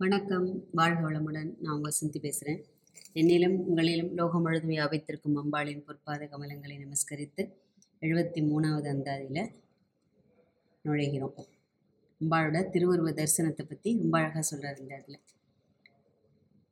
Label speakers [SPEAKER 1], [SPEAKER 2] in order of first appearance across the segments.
[SPEAKER 1] வணக்கம். வாழ்க வளமுடன். நான் உங்கள் சிந்தி பேசுகிறேன். என்னிலும் உங்களிலும் லோகம் முழுதும் வியாபித்திருக்கும் அம்பாளின் பொற்பாத கமலங்களை நமஸ்கரித்து எழுபத்தி மூணாவது அந்தாதியில் நுழைகிறோம். அம்பாளோட திருவுருவ தரிசனத்தை பற்றி ரொம்ப அழகாக சொல்கிறார் இந்த இடத்துல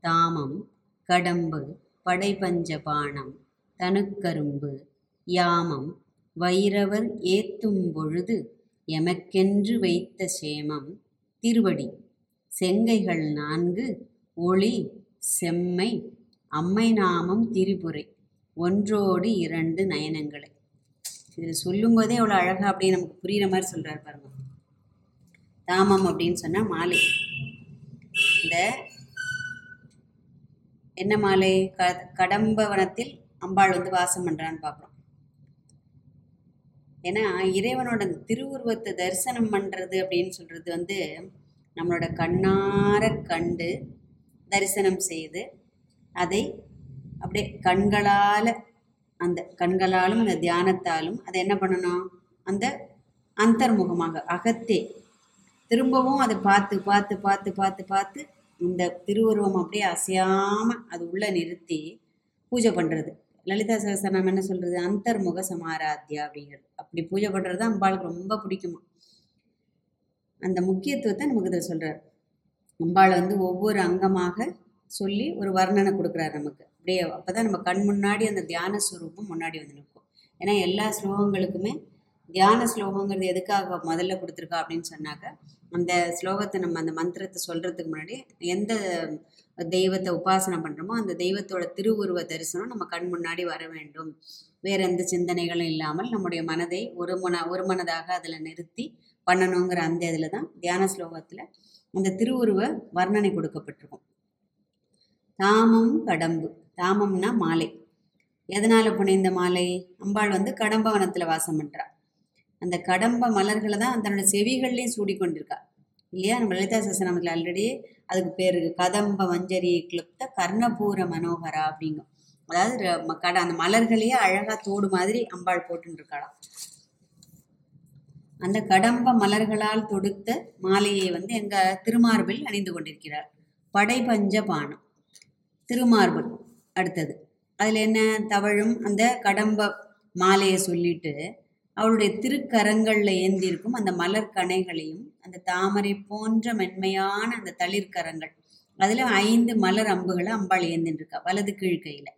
[SPEAKER 1] தாமம் கடம்பு படைபஞ்ச பானம் தனுக்கரும்பு யாமம் வைரவர் ஏத்தும் பொழுது எமக்கென்று வைத்த சேமம் திருவடி. செங்கைகள் நான்கு ஒளி செம்மை அம்மை நாமம் திரிபுரை. ஒன்றோடு இரண்டு நயனங்களை. இதில் சொல்லும்போதே அவ்வளோ அழகாக அப்படியே நமக்கு புரிகிற மாதிரி சொல்கிறார் பாருங்க. தாமம் அப்படின்னு சொன்னால் மாலை. இந்த என்ன மாலை? க கடம்பவனத்தில் அம்பாள் வந்து வாசம் பண்ணுறான்னு பார்க்குறோம். ஏன்னா இறைவனோட திருவுருவத்தை தரிசனம் பண்ணுறது அப்படின்னு சொல்கிறது வந்து நம்மளோட கண்ணார கண்டு தரிசனம் செய்து அதை அப்படியே கண்களால் அந்த கண்களாலும் அந்த தியானத்தாலும் அதை என்ன பண்ணணும்? அந்த அந்தர்முகமாக அகத்தே. திரும்பவும் அதை பார்த்து பார்த்து பார்த்து பார்த்து பார்த்து இந்த திருவுருவம் அப்படியே அசையாமல் அது உள்ளே நிறுத்தி பூஜை பண்ணுறது லலிதா சகசரநாமம் என்ன சொல்கிறது அந்தர்முக சமாராத்தியா அப்படிங்கிறது அப்படி பூஜை பண்ணுறது தான் அம்பாளுக்கு ரொம்ப பிடிக்குமா? அந்த முக்கியத்துவத்தை நமக்கு இதை சொல்கிறார் அம்பாளை வந்து ஒவ்வொரு அங்கமாக சொல்லி ஒரு வர்ணனை கொடுக்குறாரு நமக்கு. அப்படியே அப்போ தான் நம்ம கண் முன்னாடி அந்த தியான ஸ்வரூபம் முன்னாடி வந்து நிற்கும். ஏன்னா எல்லா ஸ்லோகங்களுக்குமே தியான ஸ்லோகங்கிறது எதுக்காக முதல்ல கொடுத்துருக்கா அப்படின்னு சொன்னாக்க அந்த ஸ்லோகத்தை நம்ம அந்த மந்திரத்தை சொல்கிறதுக்கு முன்னாடி எந்த தெய்வத்தை உபாசனை பண்ணுறோமோ அந்த தெய்வத்தோட திருவுருவ தரிசனம் நம்ம கண் முன்னாடி வர வேண்டும். வேறு எந்த சிந்தனைகளும் இல்லாமல் நம்முடைய மனதை ஒரு மன ஒரு மனதாக அதில் நிறுத்தி பண்ணணுங்கிற அந்த இதில் தான் தியான ஸ்லோகத்தில் அந்த திருவுருவ வர்ணனை கொடுக்கப்பட்டிருக்கும். தாமம் கடம்பு. தாமம்னா மாலை. எதனால் புனைந்த மாலை? அம்பாள் வந்து கடம்பவனத்தில் வாசம் பண்ணுறா அந்த கடம்ப மலர்களை தான் தன்னோட செவிகள்லையும் சூடி கொண்டிருக்கா இல்லையா? நம்ம லலிதா சசனத்தில் ஆல்ரெடி அதுக்கு பேர் இருக்குது கதம்ப மஞ்சரி கிளுப்த கர்ணபூர மனோகரா அப்படிங்கும். அதாவது கட அந்த மலர்களையே அழகாக தோடு மாதிரி அம்பாள் போட்டுருக்காளாம் அந்த கடம்ப மலர்களால் தொடுத்த மாலையை வந்து எங்க திருமார்பில் அணிந்து கொண்டிருக்கிறார். படைபஞ்ச பானம். திருமார்பல் அடுத்தது. அதில் என்ன தவழும்? அந்த கடம்ப மாலையை சொல்லிட்டு அவளுடைய திருக்கரங்களில் ஏந்திருக்கும் அந்த மலர் கனைகளையும் அந்த தாமரை போன்ற மென்மையான அந்த தளிர்கரங்கள் அதில் ஐந்து மலர் அம்புகளை அம்பாள் ஏந்தின்றிருக்கா வலது கீழ்கையில்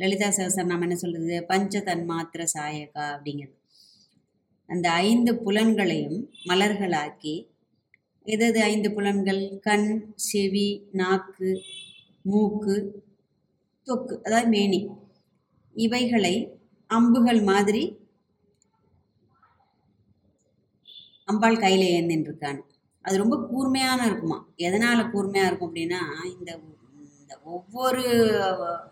[SPEAKER 1] லலிதா சகசரநாமம் என்ன சொல்கிறது பஞ்ச தன்மாத்திர சாயகா அப்படிங்கிறது. அந்த ஐந்து புலன்களையும் மலர்களாக்கி எதது ஐந்து புலன்கள்? கண் செவி நாக்கு மூக்கு தொக்கு அதாவது மேனி. இவைகளை அம்புகள் மாதிரி அம்பாள் கையில் ஏந்தின்றிருக்கான் அது ரொம்ப கூர்மையான இருக்குமா? எதனால் கூர்மையாக இருக்கும் அப்படின்னா இந்த ஒவ்வொரு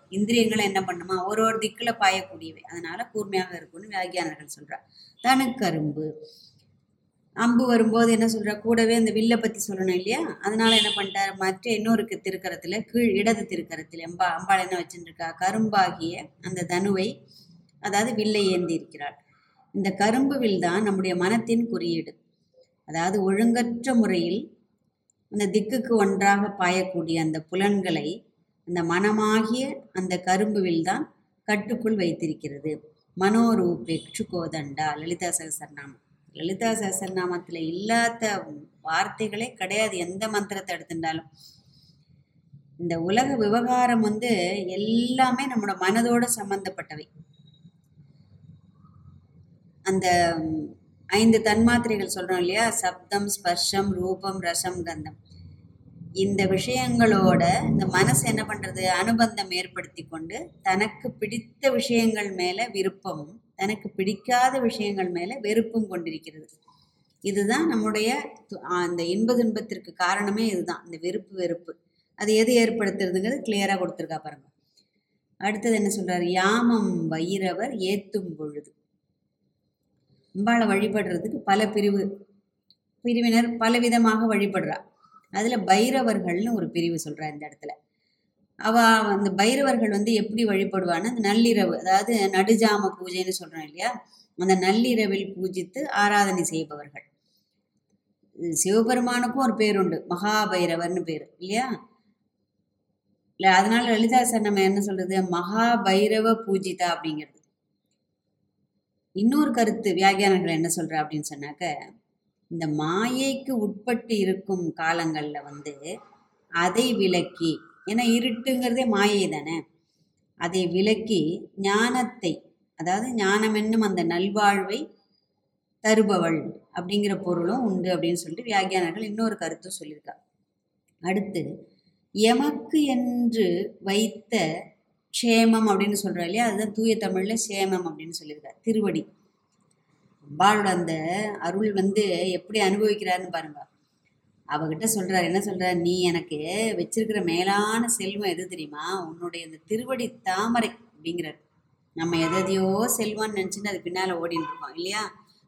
[SPEAKER 1] இந்திரியங்களும் என்ன பண்ணுமா? ஒரு ஒரு திக்கில் பாயக்கூடியவை. அதனால் கூர்மையாக இருக்கும்னு வியாகியானர்கள் சொல்கிறார் தனுக்கரும்பு. அம்பு வரும்போது என்ன சொல்கிறா கூடவே அந்த வில்லை பற்றி சொல்லணும் இல்லையா? அதனால் என்ன பண்ணிட்டார்? மற்ற இன்னொரு திருக்கரத்தில் கீழ் இடது திருக்கரத்தில் எம்பா அம்பாள் என்ன வச்சுருக்கா கரும்பாகிய அந்த தனுவை அதாவது வில்லை ஏந்தி இருக்கிறாள். இந்த கரும்பு வில் தான் நம்முடைய மனத்தின் குறியீடு. அதாவது ஒழுங்கற்ற முறையில் அந்த திக்குக்கு ஒன்றாக பாயக்கூடிய அந்த புலன்களை அந்த மனமாகிய அந்த கரும்புவில் தான் கட்டுக்குள் வைத்திருக்கிறது. மனோரூபேக்ஷு கோதண்டா லலிதா சகசரநாமம். லலிதா சகசரநாமத்தில் இல்லாத வார்த்தைகளே கிடையாது. எந்த மந்திரத்தை எடுத்துட்டாலும். இந்த உலக விவகாரம் வந்து எல்லாமே நம்மளோட மனதோட சம்பந்தப்பட்டவை. அந்த ஐந்து தன்மாத்திரைகள் சொல்கிறோம் இல்லையா? சப்தம் ஸ்பர்ஷம் ரூபம் ரசம் கந்தம். இந்த விஷயங்களோட இந்த மனசு என்ன பண்ணுறது அனுபந்தம் ஏற்படுத்தி கொண்டு தனக்கு பிடித்த விஷயங்கள் மேலே விருப்பமும் தனக்கு பிடிக்காத விஷயங்கள் மேலே வெறுப்பும் கொண்டிருக்கிறது. இதுதான் நம்முடைய அந்த இன்ப துன்பத்திற்கு காரணமே இதுதான். இந்த வெறுப்பு வெறுப்பு. அது எது ஏற்படுத்துறதுங்கிறது கிளியராக கொடுத்துருக்கா பாருங்க. அடுத்தது என்ன சொல்கிறார் யாமம் வைரவர் ஏத்தும் பொழுது. அம்பாளை வழிபடுறதுக்கு பல பிரிவு பிரிவினர் பலவிதமாக வழிபடுறா. அதில் பைரவர்கள்னு ஒரு பிரிவு சொல்கிறா இந்த இடத்துல. அவ அந்த பைரவர்கள் வந்து எப்படி வழிபடுவான்னு அந்த நள்ளிரவு அதாவது நடுஜாம பூஜைன்னு சொல்கிறோம் இல்லையா? அந்த நள்ளிரவில் பூஜித்து ஆராதனை செய்பவர்கள். சிவபெருமானுக்கும் ஒரு பேர் உண்டு மகாபைரவர்னு பேர் இல்லையா? இல்லை அதனால லலிதா சார் நம்ம என்ன சொல்றது? மகாபைரவ பூஜிதா அப்படிங்கிறது. இன்னொரு கருத்து வியாகியானர்கள் என்ன சொல்ற அப்படின்னு சொன்னாக்க இந்த மாயைக்கு உட்பட்டு இருக்கும் காலங்களில் வந்து அதை விலக்கி ஏன்னா இருட்டுங்கிறதே மாயை தானே? அதை விலக்கி ஞானத்தை அதாவது ஞானம் என்னும் அந்த நல்வாழ்வை தருபவள் அப்படிங்கிற பொருளும் உண்டு அப்படின்னு சொல்லிட்டு வியாகியானர்கள் இன்னொரு கருத்தும் சொல்லியிருக்கா. அடுத்து எமக்கு என்று வைத்த க்ஷேமம் அப்படின்னு சொல்கிறா இல்லையா? அதுதான் தூய தமிழில் சேமம் அப்படின்னு சொல்லியிருக்கார் திருவடி. அம்பாளோட அந்த அருள் வந்து எப்படி அனுபவிக்கிறாருன்னு பாருங்க. அவகிட்ட சொல்கிறார் என்ன சொல்கிறார் நீ எனக்கு வச்சிருக்கிற மேலான செல்வம் எது தெரியுமா? உன்னுடைய இந்த திருவடி தாமரை அப்படிங்கிறார். நம்ம எதையோ செல்வம்னு நினச்சிட்டு அது பின்னால் ஓடிட்டு இருக்கோம் இல்லையா?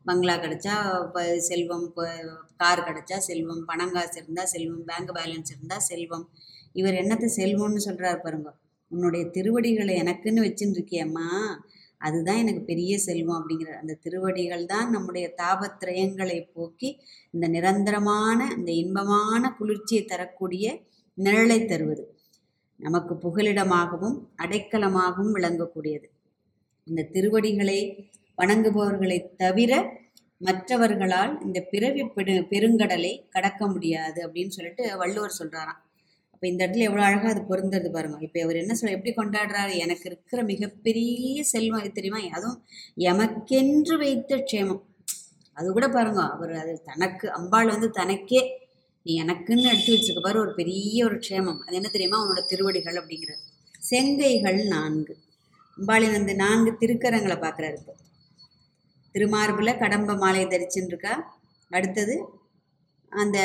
[SPEAKER 1] பங்களா கிடைச்சா இப்போ செல்வம் இப்போ கார் கிடைச்சா செல்வம் பணம் காசு இருந்தால் செல்வம் பேங்க் பேலன்ஸ் இருந்தால் செல்வம். இவர் என்னத்தை செல்வம்னு சொல்கிறாரு பாருங்க. உன்னுடைய திருவடிகளை எனக்குன்னு வச்சுன்னு இருக்கியம்மா. அதுதான் எனக்கு பெரிய செல்வம் அப்படிங்கிற அந்த திருவடிகள் தான் நம்முடைய தாபத்திரயங்களை போக்கி இந்த நிரந்தரமான இந்த இன்பமான குளிர்ச்சியை தரக்கூடிய நிழலை தருவது. நமக்கு புகலிடமாகவும் அடைக்கலமாகவும் விளங்கக்கூடியது. இந்த திருவடிகளை வணங்குபவர்களை தவிர மற்றவர்களால் இந்த பிறவி பெரு பெருங்கடலை கடக்க முடியாது அப்படின்னு சொல்லிட்டு வள்ளுவர் சொல்றாராம். இப்போ இந்த இடத்துல எவ்வளோ அழகாக அது பொருந்தது பாருங்க. இப்போ அவர் என்ன சொல்ல எப்படி கொண்டாடுறாரு? எனக்கு இருக்கிற மிகப்பெரிய செல்வம் இது தெரியுமா? அதுவும் எமக்கென்று வைத்த க்ஷேமம். அது கூட பாருங்க அவர் அது தனக்கு அம்பாள் வந்து தனக்கே நீ எனக்குன்னு எடுத்து வச்சிருக்க பாரு ஒரு பெரிய ஒரு க்ஷேமம். அது என்ன தெரியுமா? உன்னோட திருவடிகள் அப்படிங்கிறது செங்கைகள் நான்கு. அம்பாளின் அந்த நான்கு திருக்கரங்களை பார்க்குறாரு இப்போ. திருமார்பில் கடம்ப மாலை தரிச்சுன்னு இருக்கா அடுத்தது அந்த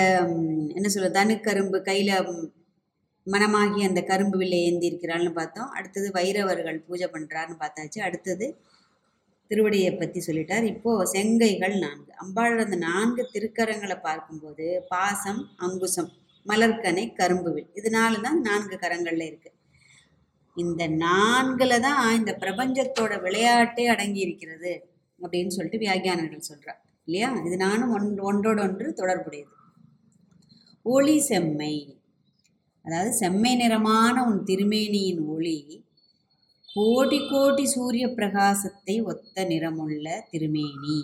[SPEAKER 1] என்ன சொல்ல தனுக்கரும்பு கையில் மனமாகி அந்த கரும்பு வில்லை ஏந்தி இருக்கிறாள்னு பார்த்தோம். அடுத்தது வைரவர்கள் பூஜை பண்ணுறாருன்னு பார்த்தாச்சு. அடுத்தது திருவடியை பற்றி சொல்லிட்டார். இப்போது செங்கைகள் நான்கு. அம்பாளோட அந்த நான்கு திருக்கரங்களை பார்க்கும்போது பாசம் அங்குசம் மலர்கனை கரும்புவில் இதனால தான் நான்கு கரங்களில் இருக்குது இந்த நான்கில் தான் இந்த பிரபஞ்சத்தோட விளையாட்டே அடங்கி இருக்கிறது அப்படின்னு சொல்லிட்டு வியாகியானர்கள் சொல்கிறார் இல்லையா? இது நானும் ஒன் ஒன்றோடு ஒன்று தொடர்புடையது. ஒளி செம்மை. அதாவது செம்மை நிறமான உன் திருமேனியின் ஒளி கோடி கோடி சூரிய பிரகாசத்தை ஒத்த நிறமுள்ள திருமேனி.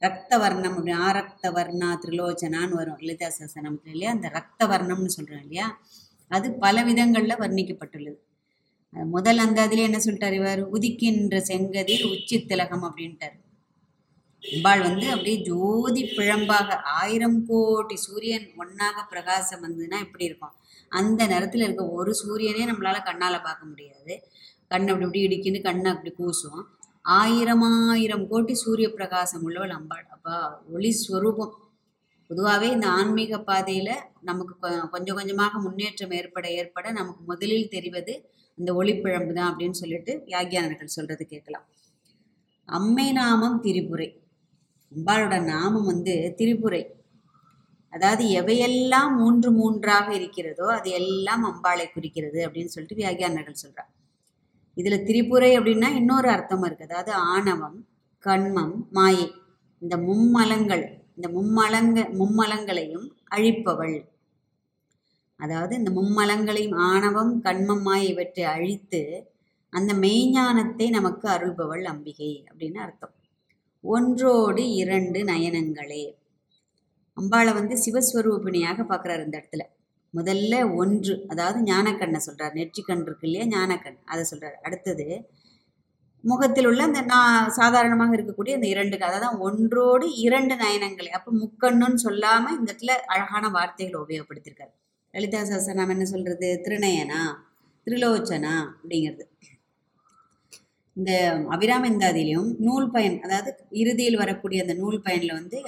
[SPEAKER 1] ரத்த வர்ணம் அப்படி ஆரக்த வர்ணா திரிலோச்சனான்னு வரும் லலிதா சசனம்ல இல்லையா? அந்த ரத்த வர்ணம்னு சொல்கிறோம் இல்லையா? அது பல விதங்களில் வர்ணிக்கப்பட்டுள்ளது. முதல் அந்த அதில் என்ன சொல்லிட்டார் இவர்? உதிக்கின்ற செங்கதிர் உச்சி திலகம் அப்படின்ட்டார். அம்பாள் வந்து அப்படியே ஜோதி பிழம்பாக ஆயிரம் கோடி சூரியன் ஒன்றாக பிரகாசம் வந்ததுன்னா எப்படி இருக்கும்? அந்த நேரத்தில் இருக்க ஒரு சூரியனே நம்மளால் கண்ணால் பார்க்க முடியாது. கண் அப்படி இப்படி இடிக்கின்னு கண்ணை அப்படி கூசும் ஆயிரம் ஆயிரம் கோடி சூரிய பிரகாசம் உள்ளவள் அம்பாள் அப்பா ஒளி ஸ்வரூபம். பொதுவாகவே இந்த ஆன்மீக பாதையில் நமக்கு கொஞ்சம் கொஞ்சமாக முன்னேற்றம் ஏற்பட ஏற்பட நமக்கு முதலில் தெரிவது இந்த ஒளிப்பிழம்பு தான் அப்படின்னு சொல்லிட்டு வியாகியானர்கள் சொல்கிறது கேட்கலாம். அம்மை நாமம் திரிபுரை. அம்பாளோட நாமம் வந்து திரிபுரை. அதாவது எவையெல்லாம் மூன்று மூன்றாக இருக்கிறதோ அது எல்லாம் அம்பாளை குறிக்கிறது அப்படின்னு சொல்லிட்டு வியாகியானர்கள் சொல்றார் இதுல திரிபுரை அப்படின்னா இன்னொரு அர்த்தம் இருக்கு. அதாவது ஆணவம் கண்மம் மாயை. இந்த மும்மலங்கள் இந்த மும்மலங்க மும்மலங்களையும் அழிப்பவள். அதாவது இந்த மும்மலங்களையும் ஆணவம் கண்மம் மாயை இவற்றை அழித்து அந்த மெய்ஞானத்தை நமக்கு அருள்பவள் அம்பிகை அப்படின்னு அர்த்தம். ஒன்றோடு இரண்டு நயனங்களே. அம்பாளை வந்து சிவஸ்வரூபிணியாக பார்க்குறாரு இந்த இடத்துல. முதல்ல ஒன்று அதாவது ஞானக்கண்ணை சொல்றார். நெற்றிக்கண் இருக்கு இல்லையா? ஞானக்கண். அதை சொல்றாரு. அடுத்தது முகத்தில் உள்ள அந்த நான் சாதாரணமாக இருக்கக்கூடிய அந்த இரண்டு அதாவது ஒன்றோடு இரண்டு நயனங்களே அப்போ முக்கண்ணுன்னு சொல்லாமல் இந்த இடத்துல அழகான வார்த்தைகளை உபயோகப்படுத்தியிருக்காரு. லலிதா சஹஸ்ரநாமம் என்ன சொல்றது? திருநயனா? திரிலோச்சனா? அப்படிங்கிறது. இந்த அபிராமிந்தாதிலையும் நூல் பயன் அதாவது இறுதியில் வரக்கூடிய அந்த நூல் பயனில் வந்து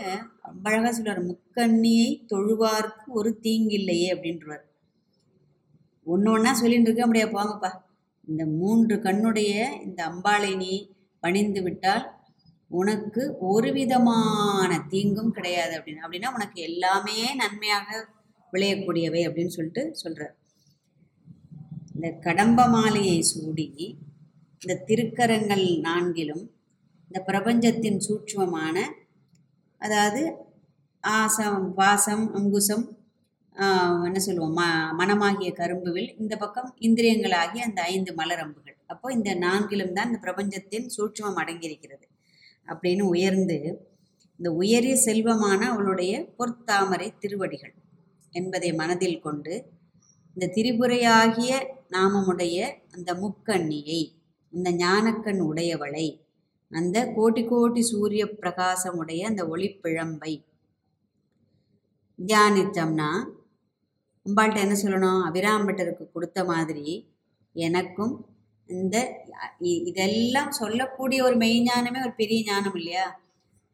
[SPEAKER 1] அழகாக சொல்கிறார் முக்கண்ணியை தொழுவார்க்கு ஒரு தீங்கில்லையே அப்படின்றவர் ஒன்று ஒன்றா சொல்லிட்டு இருக்க அப்படியே போங்கப்பா. இந்த மூன்று கண்ணுடைய இந்த அம்பாளை நீ பணிந்து விட்டால் உனக்கு ஒரு விதமான தீங்கும் கிடையாது அப்படின்னு. அப்படின்னா உனக்கு எல்லாமே நன்மையாக விளையக்கூடியவை அப்படின்னு சொல்லிட்டு சொல்கிறார் இந்த கடம்ப மாலையை சூடி இந்த திருக்கரங்கள் நான்கிலும் இந்த பிரபஞ்சத்தின் சூட்சமான அதாவது ஆசம் வாசம் அங்குசம் என்ன சொல்லுவோம் ம மனமாகிய கரும்புவில் இந்த பக்கம் இந்திரியங்களாகிய அந்த ஐந்து மலரம்புகள். அப்போ இந்த நான்கிலும் தான் இந்த பிரபஞ்சத்தின் சூட்சமம் அடங்கியிருக்கிறது. அப்படின்னு உயர்ந்து இந்த உயரிய செல்வமான அவளுடைய பொற்தாமரை திருவடிகள் என்பதை மனதில் கொண்டு இந்த திரிபுரையாகிய நாமமுடைய அந்த முக்கண்ணியை அந்த ஞானக்கண் உடையவளை அந்த கோட்டி கோட்டி சூரிய பிரகாசமுடைய அந்த ஒளிப்பிழம்பை தியானித்தோம்னா அம்பாள்கிட்ட என்ன சொல்லணும்? அபிராம்பட்டருக்கு கொடுத்த மாதிரி எனக்கும் இந்த இதெல்லாம் சொல்லக்கூடிய ஒரு மெய்ஞானமே ஒரு பெரிய ஞானம் இல்லையா?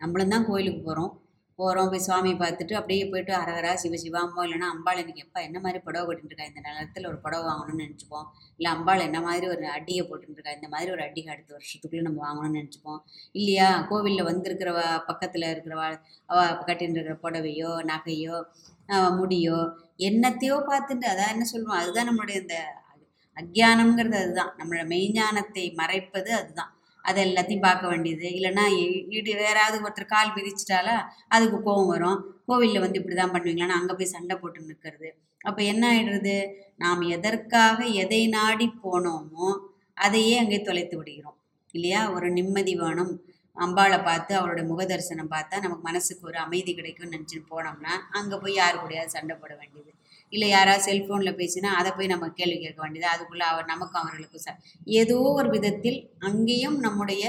[SPEAKER 1] நம்மளும் தான் கோயிலுக்கு போகிறோம் போகிறோம் போய் சுவாமியை பார்த்துட்டு அப்படியே போயிட்டு அரகரா சிவ சிவாம்போ இல்லைன்னா அம்பாள் எனக்கு எப்போ என்ன மாதிரி புடவை போட்டுருக்கா இந்த நேரத்தில் ஒரு புடவை வாங்கணும்னு நினச்சிப்போம். இல்லை அம்பாள் என்ன மாதிரி ஒரு அடியை போட்டுருக்கா இந்த மாதிரி ஒரு அடிகை அடுத்த வருஷத்துக்குள்ளே நம்ம வாங்கணும்னு நினச்சிப்போம். இல்லையா? கோவிலில் வந்திருக்கிறவ பக்கத்தில் இருக்கிறவா அவ கட்டின்னு இருக்கிற புடவையோ நகையோ முடியோ என்னத்தையோ பார்த்துட்டு அதான் என்ன சொல்லுவோம்? அதுதான் நம்மளுடைய இந்த அக்ஞானம்ங்கிறது அதுதான். நம்மளோட மெய்ஞானத்தை மறைப்பது அதுதான். அது எல்லாத்தையும் பார்க்க வேண்டியது. இல்லைன்னா இ- இடி யாராவது ஒருத்தர் கால் மிதிச்சிட்டாலா அதுக்கு கோவம் வரும். கோவிலில் வந்து இப்படி தான் பண்ணுவீங்களான்னு அங்கே போய் சண்டை போட்டு நிற்கிறது. அப்போ என்ன ஆகிடுறது நாம் எதற்காக எதை நாடி போனோமோ அதையே அங்கே தொலைத்து விடுகிறோம். இல்லையா? ஒரு நிம்மதி வேணும். அம்பாளை பார்த்து அவரோட முக தரிசனம் பார்த்தா நமக்கு மனசுக்கு ஒரு அமைதி கிடைக்கும்னு நினச்சிட்டு போனோம்னா அங்கே போய் யாரு கூடயாவது சண்டை போட வேண்டியது. இல்லை யாராவது செல்ஃபோனில் பேசினா அதை போய் நம்ம கேள்வி கேட்க வேண்டியது? அதுக்குள்ளே அவர் நமக்கும் அவர்களுக்கும் ச ஏதோ ஒரு விதத்தில் அங்கேயும் நம்முடைய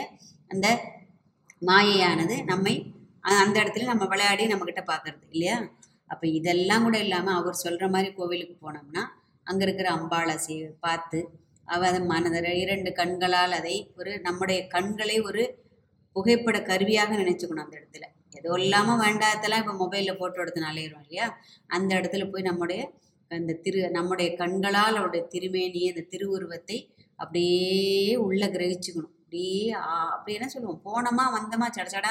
[SPEAKER 1] அந்த மாயையானது நம்மை அந்த இடத்துல நம்ம விளையாடி நம்மக்கிட்ட பார்க்கறது இல்லையா? அப்போ இதெல்லாம் கூட இல்லாமல் அவர் சொல்கிற மாதிரி கோவிலுக்கு போனோம்னா அங்கே இருக்கிற அம்பாளை சே பார்த்து அவ அதை மனதில் இரண்டு கண்களால் அதை ஒரு நம்முடைய கண்களை ஒரு புகைப்பட கருவியாக நினச்சிக்கணும் அந்த இடத்துல. எதுவும் இல்லாமல் வேண்டாதெல்லாம் இப்போ மொபைலில் ஃபோட்டோ எடுத்து நாளையிடும் இல்லையா? அந்த இடத்துல போய் நம்முடைய அந்த திரு நம்முடைய கண்களால் அவருடைய திருமேனியை அந்த திருவுருவத்தை அப்படியே உள்ள கிரகிச்சுக்கணும். அப்படியே அப்படி என்ன சொல்லுவோம்? போனோமா வந்தோமா சட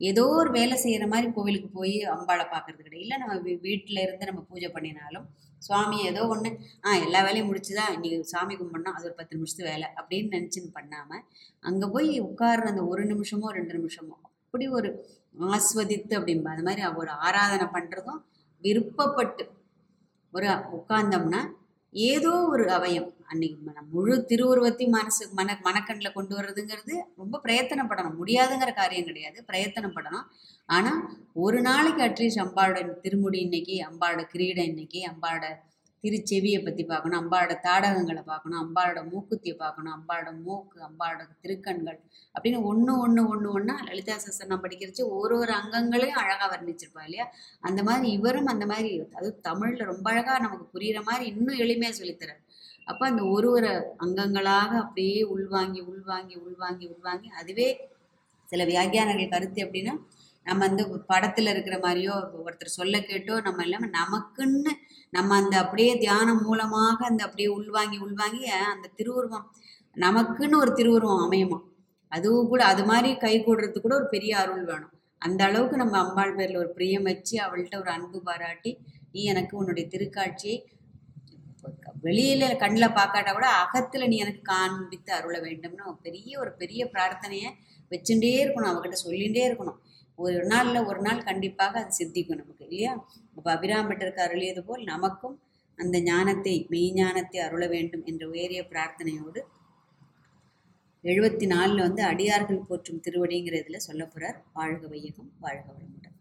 [SPEAKER 1] ஏதோ ஒரு வேலை செய்கிற மாதிரி கோவிலுக்கு போய் அம்பாளை பார்க்கறது கிடையாது. இல்லை நம்ம வீட்டில் இருந்து நம்ம பூஜை பண்ணினாலும் சுவாமி ஏதோ ஒன்று ஆ எல்லா வேலையும் முடிச்சுதா இன்னைக்கு சாமி கும்பிட்ணும் அது ஒரு பத்து நிமிஷத்து வேலை அப்படின்னு நினச்சின்னு பண்ணாமல் அங்கே போய் உட்கார்ற அந்த ஒரு நிமிஷமோ ரெண்டு நிமிஷமோ அப்படி ஒரு ஆஸ்வதித்து அப்படிம்பா. அது மாதிரி ஒரு ஆராதனை பண்ணுறதும் விருப்பப்பட்டு ஒரு உட்கார்ந்தோம்னா ஏதோ ஒரு அவயம். அன்னைக்கு முழு திருவுருவத்தையும் மனசு மன மனக்கண்ணில் கொண்டு வர்றதுங்கிறது ரொம்ப பிரயத்தனப்படணும். முடியாதுங்கிற காரியம் கிடையாது. பிரயத்தனப்படணும். ஆனால் ஒரு நாளைக்கு அட்லீஸ்ட் அம்பாளோட திருமுடி இன்னைக்கு அம்பாளோட கிரீடம் இன்னைக்கு அம்பாளோட திருச்செவியை பற்றி பார்க்கணும் அம்பாளோட தாடகங்களை பார்க்கணும் அம்பாளோட மூக்குத்தியை பார்க்கணும் அம்பாளோட மூக்கு அம்பாளோட திருக்கண்கள் அப்படின்னு ஒன்று ஒன்று ஒன்று ஒன்றா லலிதா சசனம் படிக்கிறச்சு ஒரு ஒரு அங்கங்களையும் அழகாக வர்ணிச்சிருப்பா இல்லையா? அந்த மாதிரி இவரும் அந்த மாதிரி அது தமிழில் ரொம்ப அழகாக நமக்கு புரிகிற மாதிரி இன்னும் எளிமையாக சொல்லித்தரார். அப்போ அந்த ஒரு ஒரு அங்கங்களாக அப்படியே உள்வாங்கி உள்வாங்கி உள்வாங்கி உள்வாங்கி அதுவே சில வியாக்கியானங்கள் கருத்து எப்படின்னா நம்ம வந்து படத்தில் இருக்கிற மாதிரியோ ஒருத்தர் சொல்ல கேட்டோ நம்ம இல்லாமல் நமக்குன்னு நம்ம அந்த அப்படியே தியானம் மூலமாக அந்த அப்படியே உள்வாங்கி உள்வாங்கி அந்த திருவுருவம் நமக்குன்னு ஒரு திருவுருவம் அமையுமா? அதுவும் கூட அது மாதிரி கை கூடுறதுக்கு கூட ஒரு பெரிய அருள் வேணும். அந்த அளவுக்கு நம்ம அம்பாள் பேரில் ஒரு பிரியம் வச்சு அவள்கிட்ட ஒரு அன்பு பாராட்டி நீ எனக்கு உன்னுடைய திருக்காட்சியை வெளியில கண்ணில் பார்க்காட்டா கூட அகத்தில் நீ எனக்கு காண்பித்து அருள வேண்டும்னு ஒரு பெரிய ஒரு பெரிய பிரார்த்தனையை வச்சுட்டே இருக்கணும். அவகிட்ட சொல்லிகிட்டே இருக்கணும். ஒரு நாளில் ஒரு நாள் கண்டிப்பாக அது சித்திக்கும் நமக்கு இல்லையா? அப்போ அபிராம்பட்டருக்கு அருளியது போல் நமக்கும் அந்த ஞானத்தை மெய்ஞானத்தை அருள வேண்டும் என்ற உயரிய பிரார்த்தனையோடு எழுபத்தி நாலில் வந்து அடியார்கள் போற்றும் திருவடிங்கிற இதில் சொல்ல போகிறார் வாழ்க வையகம் வாழ்க வளமுடன்.